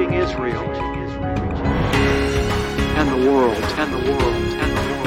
reaching Israel and the world, and the world, and the world.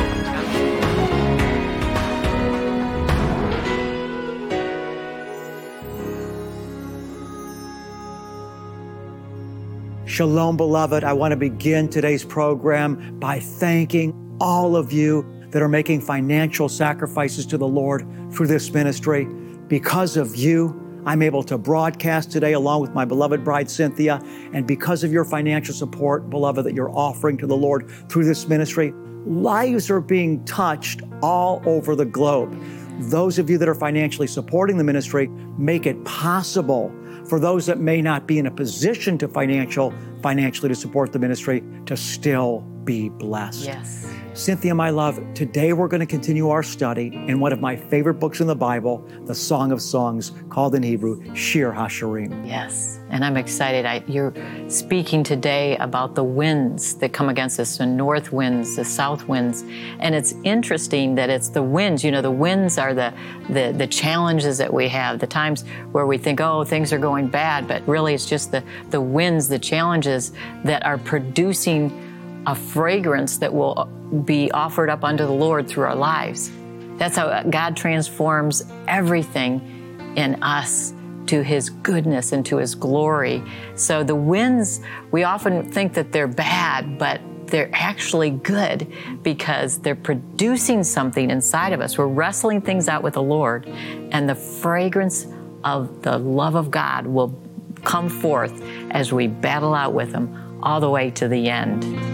Shalom, beloved. I want to begin today's program by thanking all of you that are making financial sacrifices to the Lord through this ministry. Because of you, I'm able to broadcast today along with my beloved bride Cynthia. And because of your financial support, beloved, that you're offering to the Lord through this ministry, lives are being touched all over the globe. Those of you that are financially supporting the ministry make it possible for those that may not be in a position to financial financially to support the ministry to still be blessed. Yes. Cynthia, my love, today we're going to continue our study in one of my favorite books in the Bible, the Song of Songs, called in Hebrew Shir HaShirim. Yes, and I'm excited. I, you're speaking today about the winds that come against us, the north winds, the south winds, and it's interesting that it's the winds. You know, the winds are the the, the challenges that we have, the times where we think, oh, things are going bad, but really it's just the the winds, the challenges that are producing a fragrance that will be offered up unto the Lord through our lives. That's how God transforms everything in us to His goodness and to His glory. So the winds, we often think that they're bad, but they're actually good because they're producing something inside of us. We're wrestling things out with the Lord, and the fragrance of the love of God will come forth as we battle out with Him all the way to the end.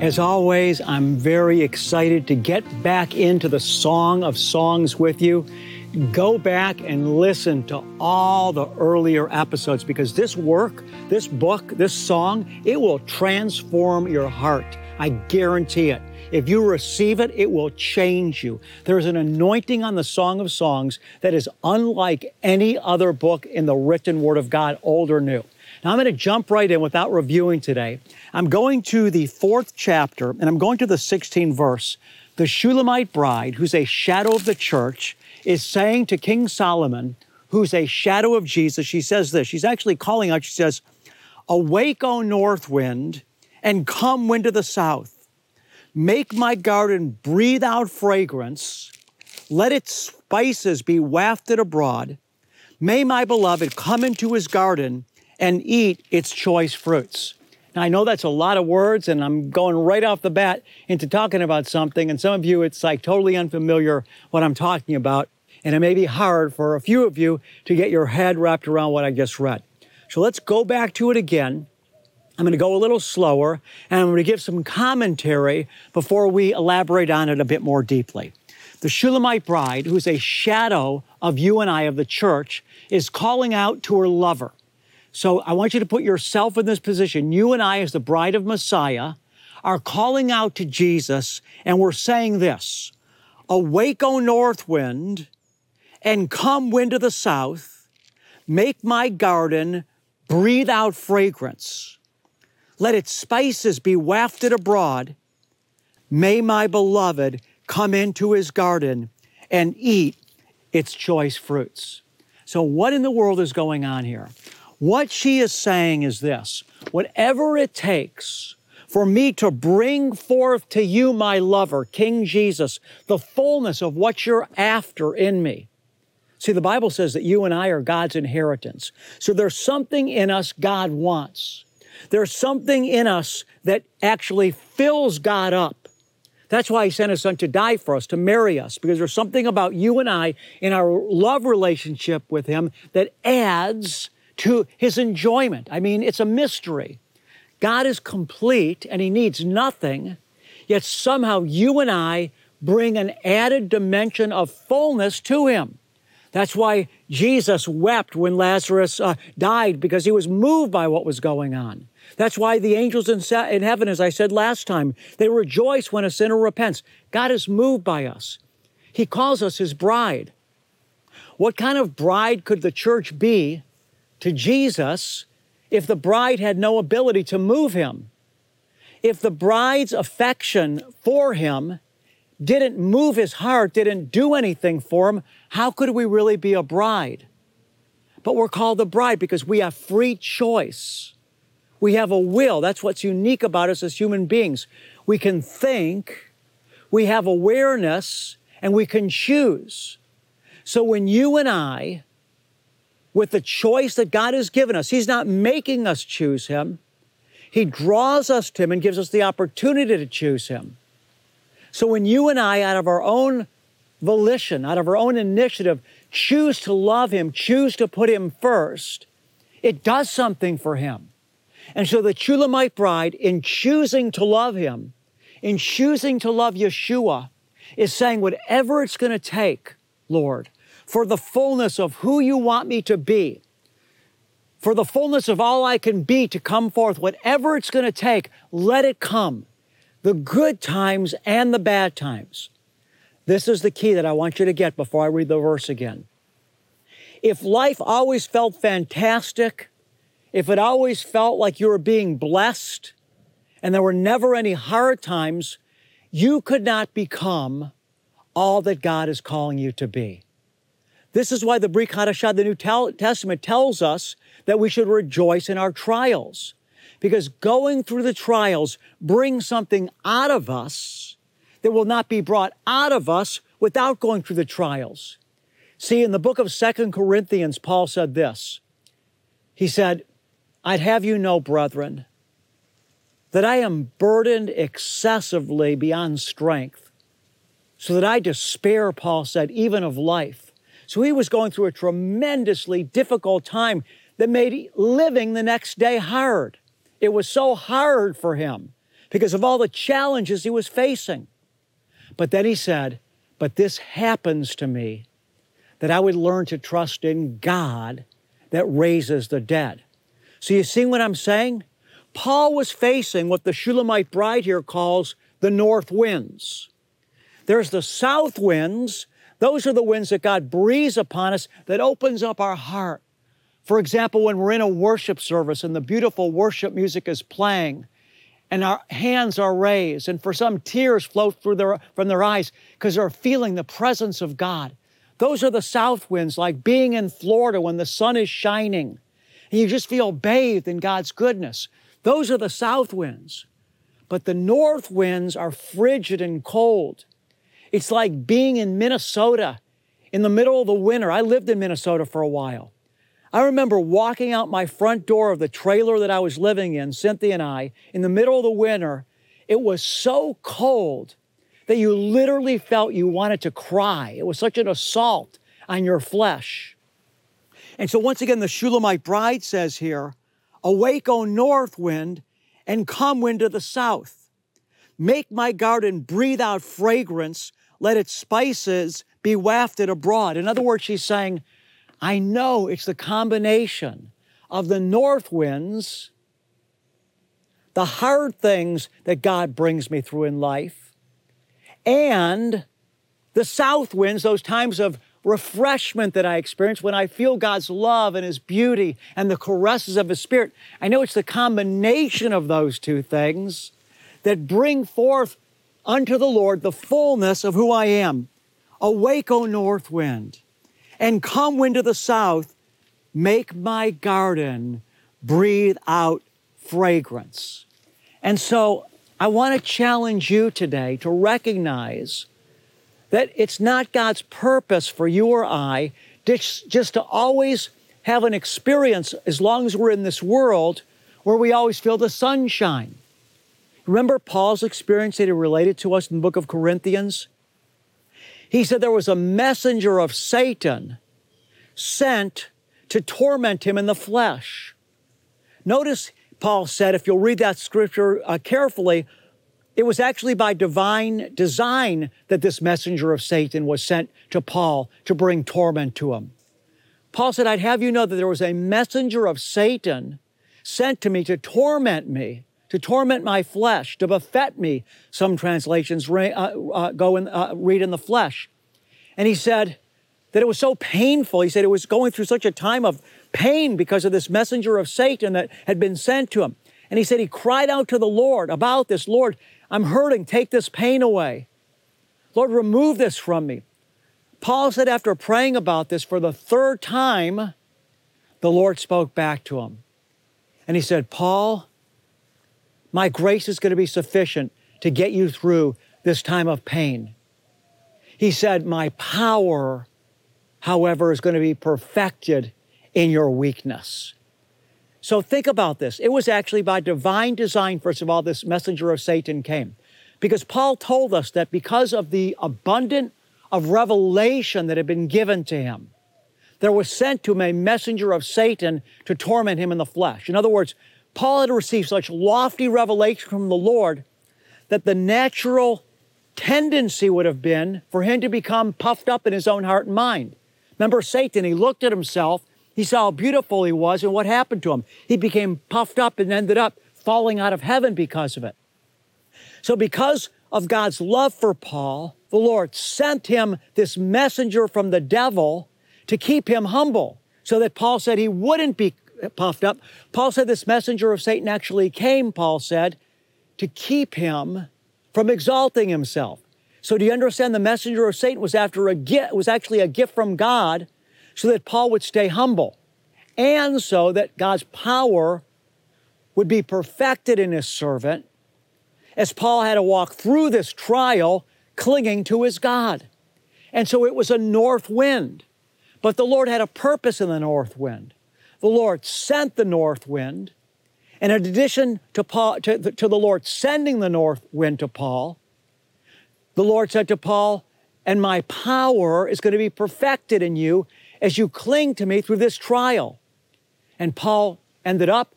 As always, I'm very excited to get back into the Song of Songs with you. Go back and listen to all the earlier episodes because this work, this book, this song, it will transform your heart. I guarantee it. If you receive it, it will change you. There's an anointing on the Song of Songs that is unlike any other book in the written Word of God, old or new. Now, I'm going to jump right in without reviewing today. I'm going to the fourth chapter, and I'm going to the 16th verse. The Shulamite bride, who's a shadow of the church, is saying to King Solomon, who's a shadow of Jesus, she says this. She's actually calling out, she says, Awake, O north wind, and come wind of the south. Make my garden breathe out fragrance. Let its spices be wafted abroad. May my beloved come into his garden and eat its choice fruits. I know that's a lot of words, and I'm going right off the bat into talking about something, and some of you, it's like totally unfamiliar what I'm talking about, and it may be hard for a few of you to get your head wrapped around what I just read. So let's go back to it again. I'm going to go a little slower, and I'm going to give some commentary before we elaborate on it a bit more deeply. The Shulamite bride, who's a shadow of you and I of the church, is calling out to her lover. So I want you to put yourself in this position. You and I, as the bride of Messiah, are calling out to Jesus, and we're saying this Awake, O north wind, and come wind of the south, make my garden breathe out fragrance. Let its spices be wafted abroad. May my beloved come into his garden and eat its choice fruits. So, what in the world is going on here? What she is saying is this whatever it takes for me to bring forth to you, my lover, King Jesus, the fullness of what you're after in me. See, the Bible says that you and I are God's inheritance. So there's something in us God wants. There's something in us that actually fills God up. That's why He sent His Son to die for us, to marry us, because there's something about you and I in our love relationship with Him that adds to his enjoyment. I mean, it's a mystery. God is complete and he needs nothing, yet somehow you and I bring an added dimension of fullness to him. That's why Jesus wept when Lazarus uh, died because he was moved by what was going on. That's why the angels in, in heaven, as I said last time, they rejoice when a sinner repents. God is moved by us. He calls us his bride. What kind of bride could the church be to Jesus if the bride had no ability to move him. If the bride's affection for him didn't move his heart, didn't do anything for him, how could we really be a bride? But we're called the bride because we have free choice. We have a will. That's what's unique about us as human beings. We can think, we have awareness, and we can choose. So when you and I, with the choice that God has given us, He's not making us choose Him, He draws us to Him and gives us the opportunity to choose Him. So when you and I, out of our own volition, out of our own initiative, choose to love Him, choose to put Him first, it does something for Him. And so the Shulamite bride, in choosing to love Him, in choosing to love Yeshua, is saying, whatever it's going to take, Lord, for the fullness of who you want me to be, for the fullness of all I can be to come forth, whatever it's going to take, let it come the good times and the bad times. This is the key that I want you to get before I read the verse again. If life always felt fantastic, if it always felt like you were being blessed, and there were never any hard times, you could not become all that God is calling you to be. This is why the Brit Hadashah, the New Testament, tells us that we should rejoice in our trials because going through the trials brings something out of us that will not be brought out of us without going through the trials. See, in the book of Second Corinthians, Paul said this. He said, I'd have you know, brethren, that I am burdened excessively beyond strength, so that I despair, Paul said, even of life. So he was going through a tremendously difficult time that made living the next day hard. It was so hard for him because of all the challenges he was facing. But then he said, But this happens to me that I would learn to trust in God that raises the dead. So you see what I'm saying? Paul was facing what the Shulamite bride here calls the north winds. There's the south winds. Those are the winds that God breathes upon us that opens up our heart. For example, when we're in a worship service and the beautiful worship music is playing and our hands are raised and for some tears flow through their, from their eyes because they're feeling the presence of God. Those are the south winds, like being in Florida when the sun is shining and you just feel bathed in God's goodness. Those are the south winds. But the north winds are frigid and cold. It's like being in Minnesota in the middle of the winter. I lived in Minnesota for a while. I remember walking out my front door of the trailer that I was living in, Cynthia and I, in the middle of the winter. It was so cold that you literally felt you wanted to cry. It was such an assault on your flesh. And so, once again, the Shulamite bride says here, Awake, O north wind, and come wind of the south. Make my garden breathe out fragrance, let its spices be wafted abroad. In other words, she's saying, I know it's the combination of the north winds, the hard things that God brings me through in life, and the south winds, those times of refreshment that I experience when I feel God's love and His beauty and the caresses of His Spirit. I know it's the combination of those two things that bring forth unto the Lord the fullness of who I am. Awake, O north wind and come wind of the south, make my garden breathe out fragrance. And so I want to challenge you today to recognize that it's not God's purpose for you or I just, just to always have an experience as long as we're in this world where we always feel the sunshine. Remember Paul's experience that he related to us in the book of Corinthians? He said there was a messenger of Satan sent to torment him in the flesh. Notice Paul said, if you'll read that scripture uh, carefully, it was actually by divine design that this messenger of Satan was sent to Paul to bring torment to him. Paul said, I'd have you know that there was a messenger of Satan sent to me to torment me, to torment my flesh, to buffet me. Some translations uh, uh, go and uh, read in the flesh. And he said that it was so painful. He said it was going through such a time of pain because of this messenger of Satan that had been sent to him. And he said he cried out to the Lord about this Lord, I'm hurting, take this pain away. Lord, remove this from me. Paul said, after praying about this for the third time, the Lord spoke back to him. And he said, Paul, my grace is going to be sufficient to get you through this time of pain. He said, My power, however, is going to be perfected in your weakness. So think about this. It was actually by divine design, first of all, this messenger of Satan came. Because Paul told us that because of the abundant of revelation that had been given to him, there was sent to him a messenger of Satan to torment him in the flesh. In other words, Paul had received such lofty revelation from the Lord that the natural tendency would have been for him to become puffed up in his own heart and mind. Remember Satan, he looked at himself, he saw how beautiful he was, and what happened to him? He became puffed up and ended up falling out of heaven because of it. So, because of God's love for Paul, the Lord sent him this messenger from the devil to keep him humble so that Paul said he wouldn't be puffed up. Paul said this messenger of Satan actually came, Paul said, to keep him from exalting himself. So do you understand the messenger of Satan was after a gift, was actually a gift from God so that Paul would stay humble and so that God's power would be perfected in his servant as Paul had to walk through this trial clinging to his God. And so it was a north wind. But the Lord had a purpose in the north wind. The Lord sent the north wind. And in addition to, Paul, to, to the Lord sending the north wind to Paul, the Lord said to Paul, And my power is going to be perfected in you as you cling to me through this trial. And Paul ended up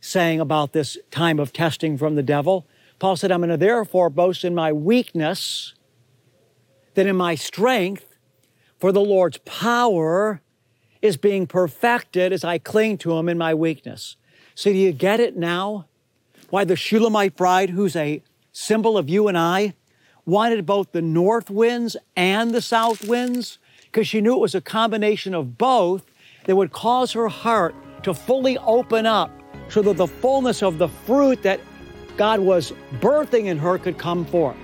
saying about this time of testing from the devil, Paul said, I'm going to therefore boast in my weakness, that in my strength, for the Lord's power is being perfected as I cling to Him in my weakness. So, do you get it now? Why the Shulamite bride, who's a symbol of you and I, wanted both the north winds and the south winds? Because she knew it was a combination of both that would cause her heart to fully open up so that the fullness of the fruit that God was birthing in her could come forth.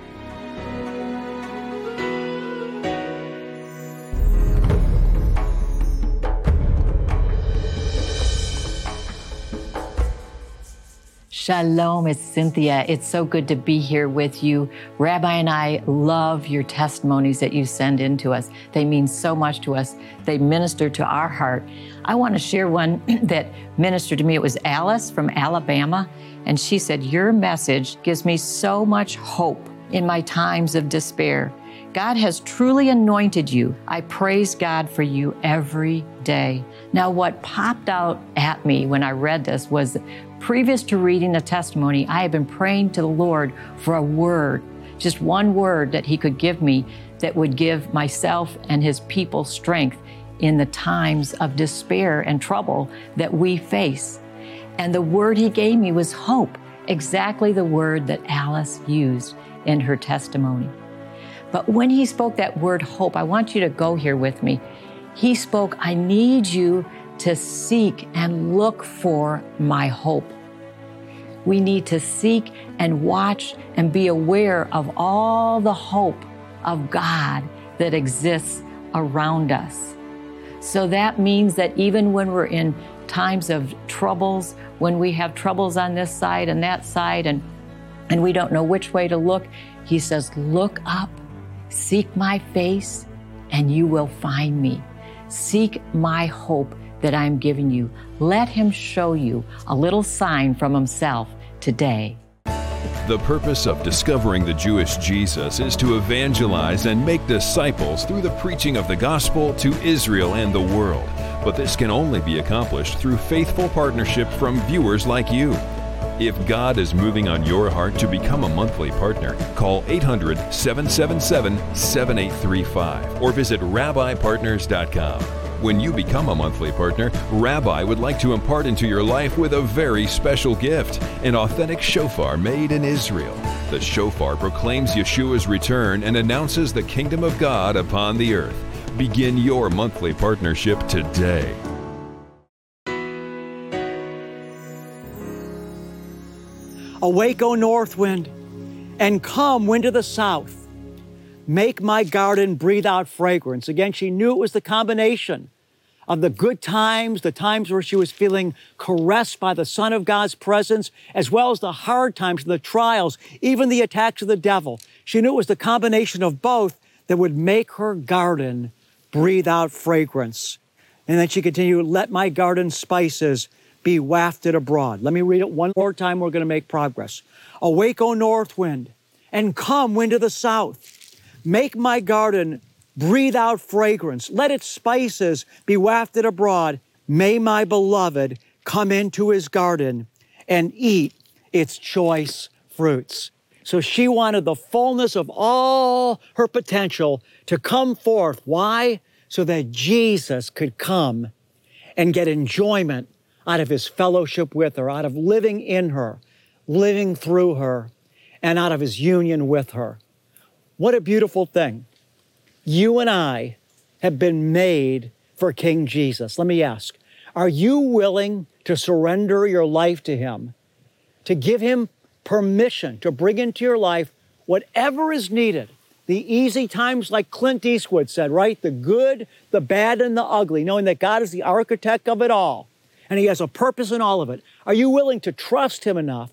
Shalom, it's Cynthia. It's so good to be here with you. Rabbi and I love your testimonies that you send in to us. They mean so much to us, they minister to our heart. I want to share one that ministered to me. It was Alice from Alabama, and she said, Your message gives me so much hope in my times of despair. God has truly anointed you. I praise God for you every day. Now, what popped out at me when I read this was previous to reading the testimony, I had been praying to the Lord for a word, just one word that He could give me that would give myself and His people strength in the times of despair and trouble that we face. And the word He gave me was hope, exactly the word that Alice used in her testimony. But when he spoke that word hope, I want you to go here with me. He spoke, I need you to seek and look for my hope. We need to seek and watch and be aware of all the hope of God that exists around us. So that means that even when we're in times of troubles, when we have troubles on this side and that side, and, and we don't know which way to look, he says, Look up Seek my face, and you will find me. Seek my hope that I'm giving you. Let him show you a little sign from himself today. The purpose of discovering the Jewish Jesus is to evangelize and make disciples through the preaching of the gospel to Israel and the world. But this can only be accomplished through faithful partnership from viewers like you. If God is moving on your heart to become a monthly partner, call 800 777 7835 or visit rabbipartners.com. When you become a monthly partner, Rabbi would like to impart into your life with a very special gift an authentic shofar made in Israel. The shofar proclaims Yeshua's return and announces the kingdom of God upon the earth. Begin your monthly partnership today. Awake, O north wind, and come, wind of the south. Make my garden breathe out fragrance. Again, she knew it was the combination of the good times, the times where she was feeling caressed by the Son of God's presence, as well as the hard times, the trials, even the attacks of the devil. She knew it was the combination of both that would make her garden breathe out fragrance. And then she continued, Let my garden spices be wafted abroad. Let me read it one more time. We're going to make progress. Awake, O north wind, and come, wind of the south. Make my garden breathe out fragrance. Let its spices be wafted abroad. May my beloved come into his garden and eat its choice fruits. So she wanted the fullness of all her potential to come forth. Why? So that Jesus could come and get enjoyment out of his fellowship with her, out of living in her, living through her, and out of his union with her. What a beautiful thing you and I have been made for King Jesus. Let me ask Are you willing to surrender your life to Him, to give Him permission to bring into your life whatever is needed? The easy times, like Clint Eastwood said, right? The good, the bad, and the ugly, knowing that God is the architect of it all and He has a purpose in all of it. Are you willing to trust Him enough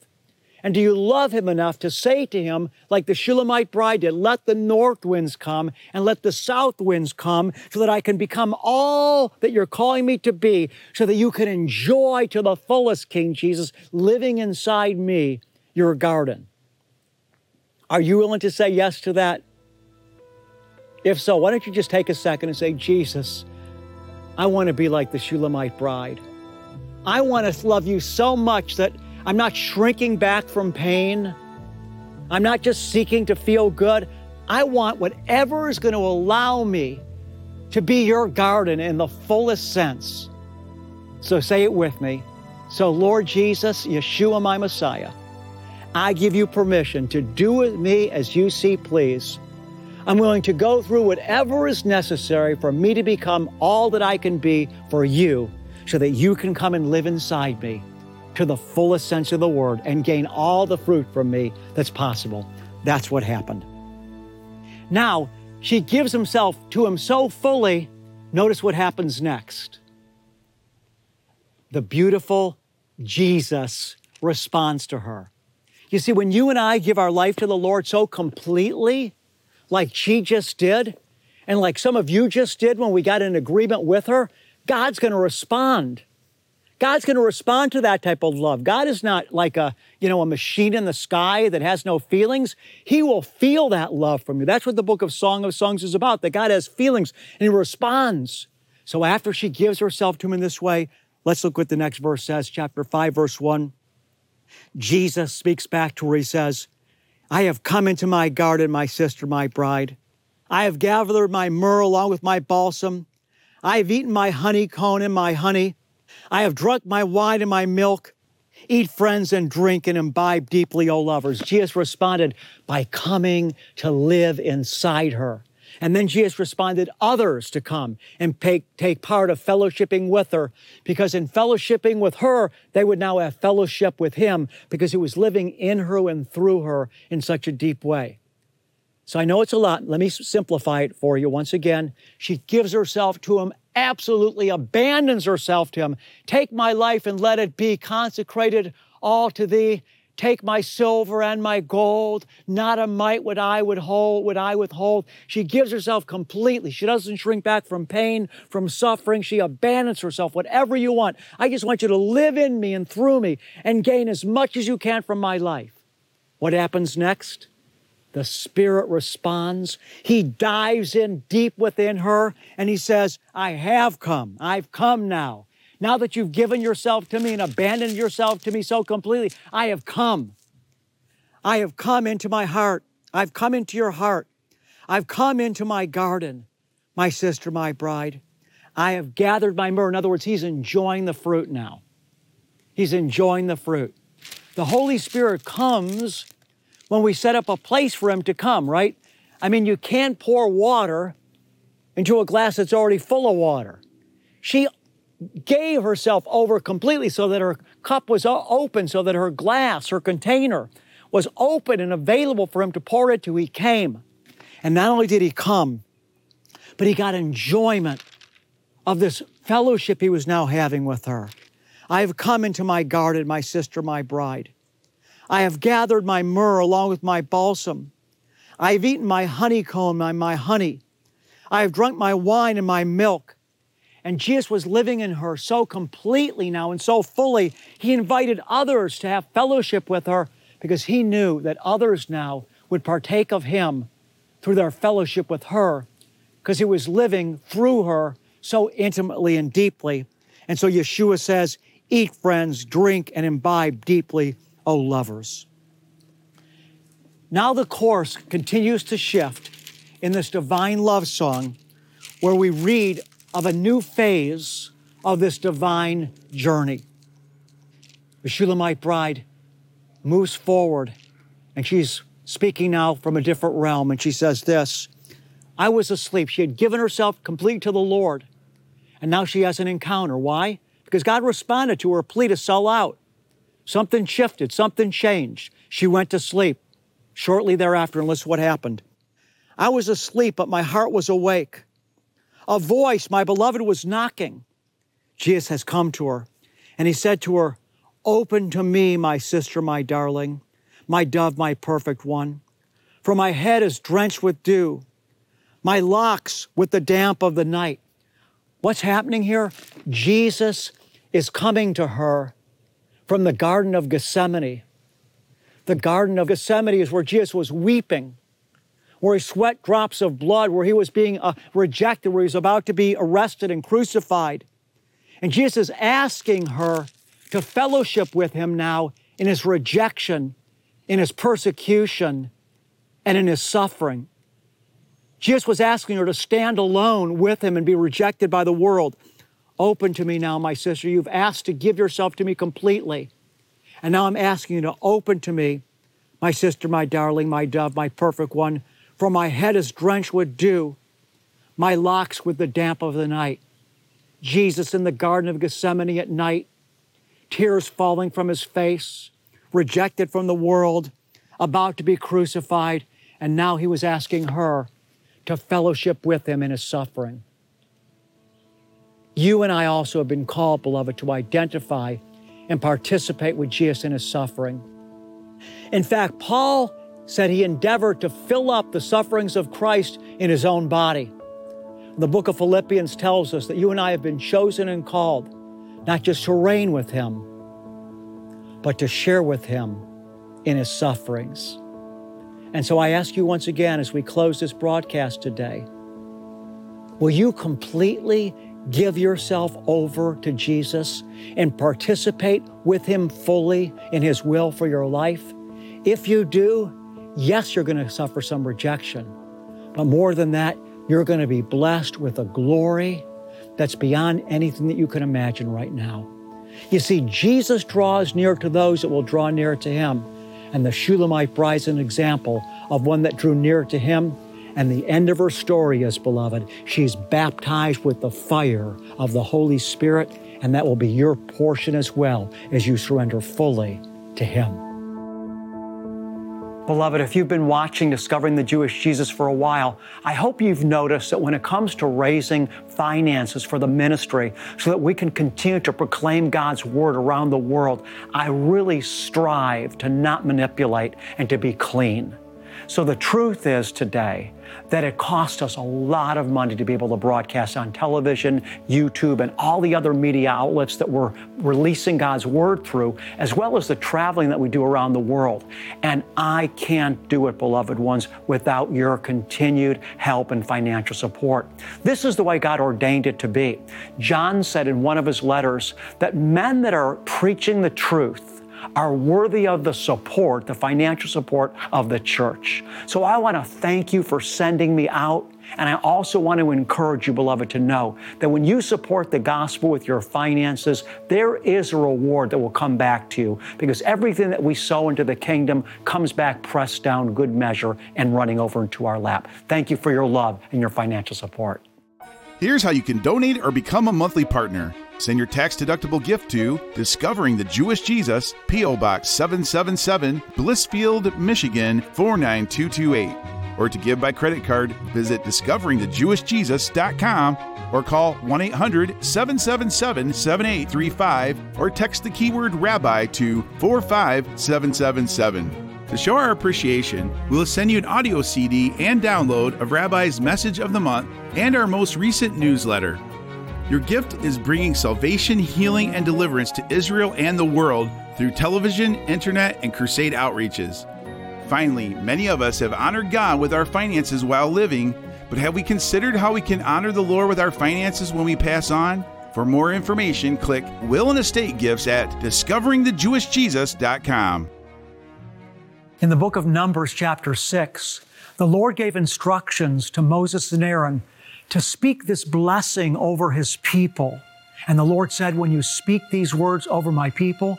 and do you love him enough to say to him, like the Shulamite bride did, let the north winds come and let the south winds come so that I can become all that you're calling me to be, so that you can enjoy to the fullest, King Jesus, living inside me, your garden? Are you willing to say yes to that? If so, why don't you just take a second and say, Jesus, I want to be like the Shulamite bride. I want to love you so much that I'm not shrinking back from pain. I'm not just seeking to feel good. I want whatever is going to allow me to be your garden in the fullest sense. So say it with me. So, Lord Jesus, Yeshua, my Messiah, I give you permission to do with me as you see please. I'm willing to go through whatever is necessary for me to become all that I can be for you so that you can come and live inside me to the fullest sense of the word and gain all the fruit from me that's possible. That's what happened. Now, she gives himself to him so fully. Notice what happens next. The beautiful Jesus responds to her. You see, when you and I give our life to the Lord so completely, like she just did, and like some of you just did when we got in agreement with her, God's going to respond. God's going to respond to that type of love. God is not like a, you know, a machine in the sky that has no feelings. He will feel that love from you. That's what the book of Song of Songs is about, that God has feelings and he responds. So after she gives herself to him in this way, let's look what the next verse says, chapter 5, verse 1. Jesus speaks back to her. He says, I have come into my garden, my sister, my bride. I have gathered my myrrh along with my balsam. I have eaten my honeycomb and my honey. I have drunk my wine and my milk. Eat, friends, and drink and imbibe deeply, O lovers. Jesus responded by coming to live inside her. And then Jesus responded others to come and take, take part of fellowshipping with her, because in fellowshipping with her, they would now have fellowship with him because he was living in her and through her in such a deep way. So I know it's a lot. Let me simplify it for you once again. She gives herself to him absolutely abandons herself to him. Take my life and let it be consecrated all to thee. Take my silver and my gold. Not a mite would I withhold, would I withhold. She gives herself completely. She doesn't shrink back from pain, from suffering. She abandons herself. Whatever you want. I just want you to live in me and through me and gain as much as you can from my life. What happens next? The Spirit responds. He dives in deep within her and he says, I have come. I've come now. Now that you've given yourself to me and abandoned yourself to me so completely, I have come. I have come into my heart. I've come into your heart. I've come into my garden, my sister, my bride. I have gathered my myrrh. In other words, he's enjoying the fruit now. He's enjoying the fruit. The Holy Spirit comes when we set up a place for Him to come, right? I mean, you can't pour water into a glass that's already full of water. She gave herself over completely so that her cup was open, so that her glass, her container, was open and available for him to pour into. He came. And not only did he come, but he got enjoyment of this fellowship he was now having with her. I have come into my garden, my sister, my bride. I have gathered my myrrh along with my balsam. I have eaten my honeycomb and my honey. I have drunk my wine and my milk. And Jesus was living in her so completely now and so fully, he invited others to have fellowship with her because he knew that others now would partake of him through their fellowship with her because he was living through her so intimately and deeply. And so Yeshua says, Eat, friends, drink, and imbibe deeply, O lovers. Now the course continues to shift in this divine love song where we read of a new phase of this divine journey. The Shulamite bride moves forward and she's speaking now from a different realm and she says this I was asleep. She had given herself completely to the Lord and now she has an encounter. Why? Because God responded to her plea to sell out. Something shifted, something changed. She went to sleep. Shortly thereafter, and listen what happened. I was asleep, but my heart was awake. A voice, my beloved, was knocking. Jesus has come to her, and he said to her, Open to me, my sister, my darling, my dove, my perfect one. For my head is drenched with dew, my locks with the damp of the night. What's happening here? Jesus is coming to her from the Garden of Gethsemane. The Garden of Gethsemane is where Jesus was weeping, where he sweat drops of blood, where he was being uh, rejected, where he was about to be arrested and crucified. And Jesus is asking her to fellowship with him now in his rejection, in his persecution, and in his suffering. Jesus was asking her to stand alone with him and be rejected by the world. Open to me now, my sister. You've asked to give yourself to me completely. And now I'm asking you to open to me, my sister, my darling, my dove, my perfect one. For my head is drenched with dew, my locks with the damp of the night. Jesus in the Garden of Gethsemane at night, tears falling from his face, rejected from the world, about to be crucified, and now he was asking her to fellowship with him in his suffering. You and I also have been called, beloved, to identify and participate with Jesus in his suffering. In fact, Paul said he endeavored to fill up the sufferings of Christ in his own body. The book of Philippians tells us that you and I have been chosen and called not just to reign with him, but to share with him in his sufferings. And so I ask you once again as we close this broadcast today will you completely give yourself over to Jesus and participate with Him fully in His will for your life? If you do, yes, you're going to suffer some rejection. But more than that, you're going to be blessed with a glory that's beyond anything that you can imagine right now. You see, Jesus draws near to those that will draw near to Him. And the Shulamite bride is an example of one that drew near to him. And the end of her story is, beloved, she's baptized with the fire of the Holy Spirit, and that will be your portion as well as you surrender fully to Him. Beloved, if you've been watching Discovering the Jewish Jesus for a while, I hope you've noticed that when it comes to raising finances for the ministry so that we can continue to proclaim God's word around the world, I really strive to not manipulate and to be clean. So the truth is today that it cost us a lot of money to be able to broadcast on television, YouTube, and all the other media outlets that we're releasing God's Word through, as well as the traveling that we do around the world. And I can't do it, beloved ones, without your continued help and financial support. This is the way God ordained it to be. John said in one of his letters that men that are preaching the truth, are worthy of the support, the financial support of the church. So I want to thank you for sending me out. And I also want to encourage you, beloved, to know that when you support the gospel with your finances, there is a reward that will come back to you because everything that we sow into the kingdom comes back pressed down, good measure, and running over into our lap. Thank you for your love and your financial support. Here's how you can donate or become a monthly partner. Send your tax deductible gift to Discovering the Jewish Jesus, P.O. Box 777, Blissfield, Michigan 49228. or to give by credit card, visit discoveringthejewishjesus.com or call 1 800 777 7835 or text the keyword rabbi to 45777. To show our appreciation, we'll send you an audio CD and download of Rabbi's Message of the Month and our most recent newsletter. Your gift is bringing salvation, healing, and deliverance to Israel and the world through television, internet, and crusade outreaches. Finally, many of us have honored God with our finances while living, but have we considered how we can honor the Lord with our finances when we pass on? For more information, click Will and Estate Gifts at discoveringthejewishjesus.com. In the book of Numbers, chapter 6, the Lord gave instructions to Moses and Aaron to speak this blessing over his people. And the Lord said, When you speak these words over my people,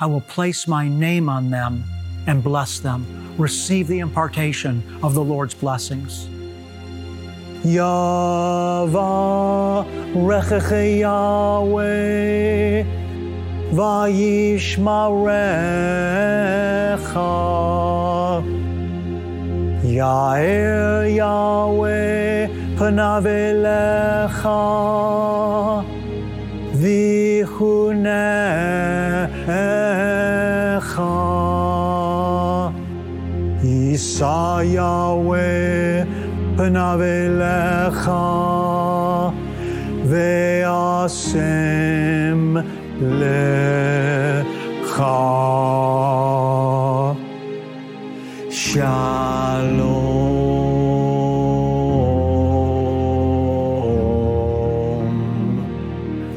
I will place my name on them and bless them. Receive the impartation of the Lord's blessings. Yavarecheche Yahweh vayishmarecha Yair Yahweh panav elecha vichunecha Yisa Yahweh panav elecha ve'asem lecha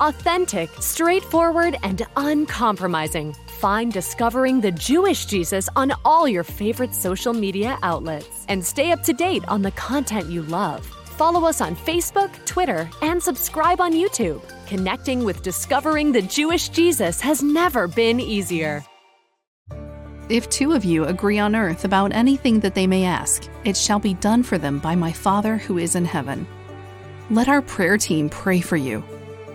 Authentic, straightforward, and uncompromising. Find Discovering the Jewish Jesus on all your favorite social media outlets and stay up to date on the content you love. Follow us on Facebook, Twitter, and subscribe on YouTube. Connecting with Discovering the Jewish Jesus has never been easier. If two of you agree on earth about anything that they may ask, it shall be done for them by my Father who is in heaven. Let our prayer team pray for you.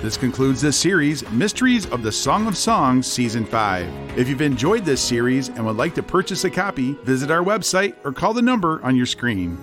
This concludes this series, Mysteries of the Song of Songs, Season 5. If you've enjoyed this series and would like to purchase a copy, visit our website or call the number on your screen.